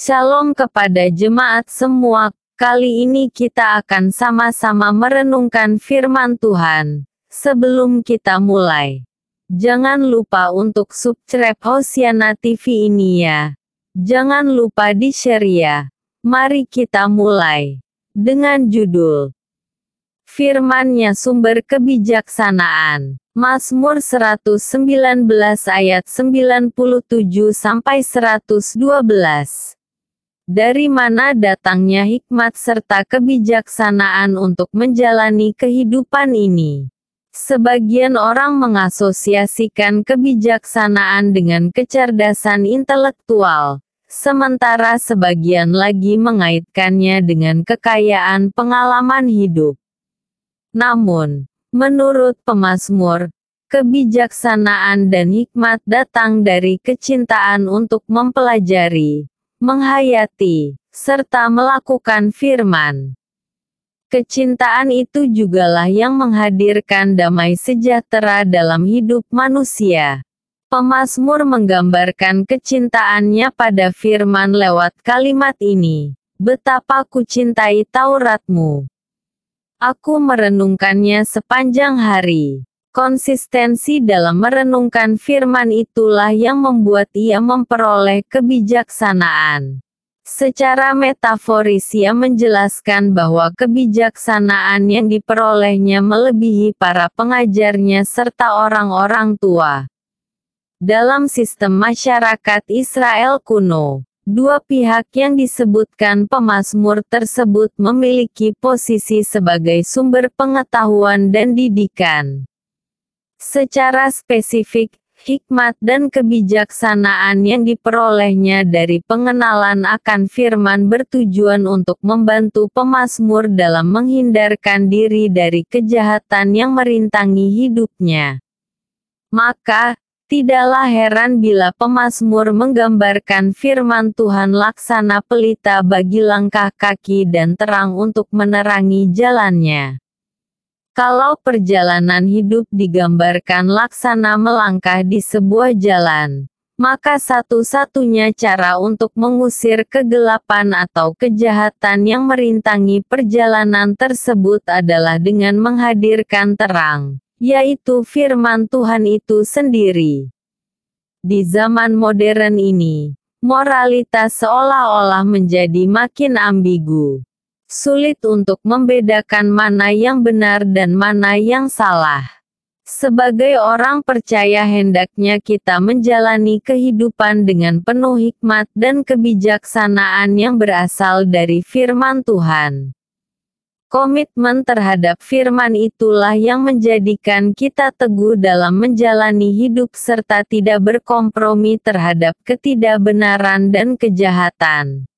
Shalom kepada jemaat semua. Kali ini kita akan sama-sama merenungkan firman Tuhan. Sebelum kita mulai, jangan lupa untuk subscribe Hosiana TV ini ya. Jangan lupa di-share ya. Mari kita mulai dengan judul Firman-Nya sumber kebijaksanaan. Mazmur 119 ayat 97 sampai 112 dari mana datangnya hikmat serta kebijaksanaan untuk menjalani kehidupan ini. Sebagian orang mengasosiasikan kebijaksanaan dengan kecerdasan intelektual, sementara sebagian lagi mengaitkannya dengan kekayaan pengalaman hidup. Namun, menurut pemazmur, kebijaksanaan dan hikmat datang dari kecintaan untuk mempelajari, menghayati, serta melakukan firman. Kecintaan itu jugalah yang menghadirkan damai sejahtera dalam hidup manusia. Pemasmur menggambarkan kecintaannya pada firman lewat kalimat ini. Betapa ku cintai Tauratmu. Aku merenungkannya sepanjang hari. Konsistensi dalam merenungkan firman itulah yang membuat ia memperoleh kebijaksanaan. Secara metaforis ia menjelaskan bahwa kebijaksanaan yang diperolehnya melebihi para pengajarnya serta orang-orang tua. Dalam sistem masyarakat Israel kuno, dua pihak yang disebutkan pemazmur tersebut memiliki posisi sebagai sumber pengetahuan dan didikan. Secara spesifik, hikmat dan kebijaksanaan yang diperolehnya dari pengenalan akan firman bertujuan untuk membantu pemazmur dalam menghindarkan diri dari kejahatan yang merintangi hidupnya. Maka, tidaklah heran bila pemazmur menggambarkan firman Tuhan laksana pelita bagi langkah kaki dan terang untuk menerangi jalannya. Kalau perjalanan hidup digambarkan laksana melangkah di sebuah jalan, maka satu-satunya cara untuk mengusir kegelapan atau kejahatan yang merintangi perjalanan tersebut adalah dengan menghadirkan terang, yaitu firman Tuhan itu sendiri. Di zaman modern ini, moralitas seolah-olah menjadi makin ambigu sulit untuk membedakan mana yang benar dan mana yang salah. Sebagai orang percaya hendaknya kita menjalani kehidupan dengan penuh hikmat dan kebijaksanaan yang berasal dari firman Tuhan. Komitmen terhadap firman itulah yang menjadikan kita teguh dalam menjalani hidup serta tidak berkompromi terhadap ketidakbenaran dan kejahatan.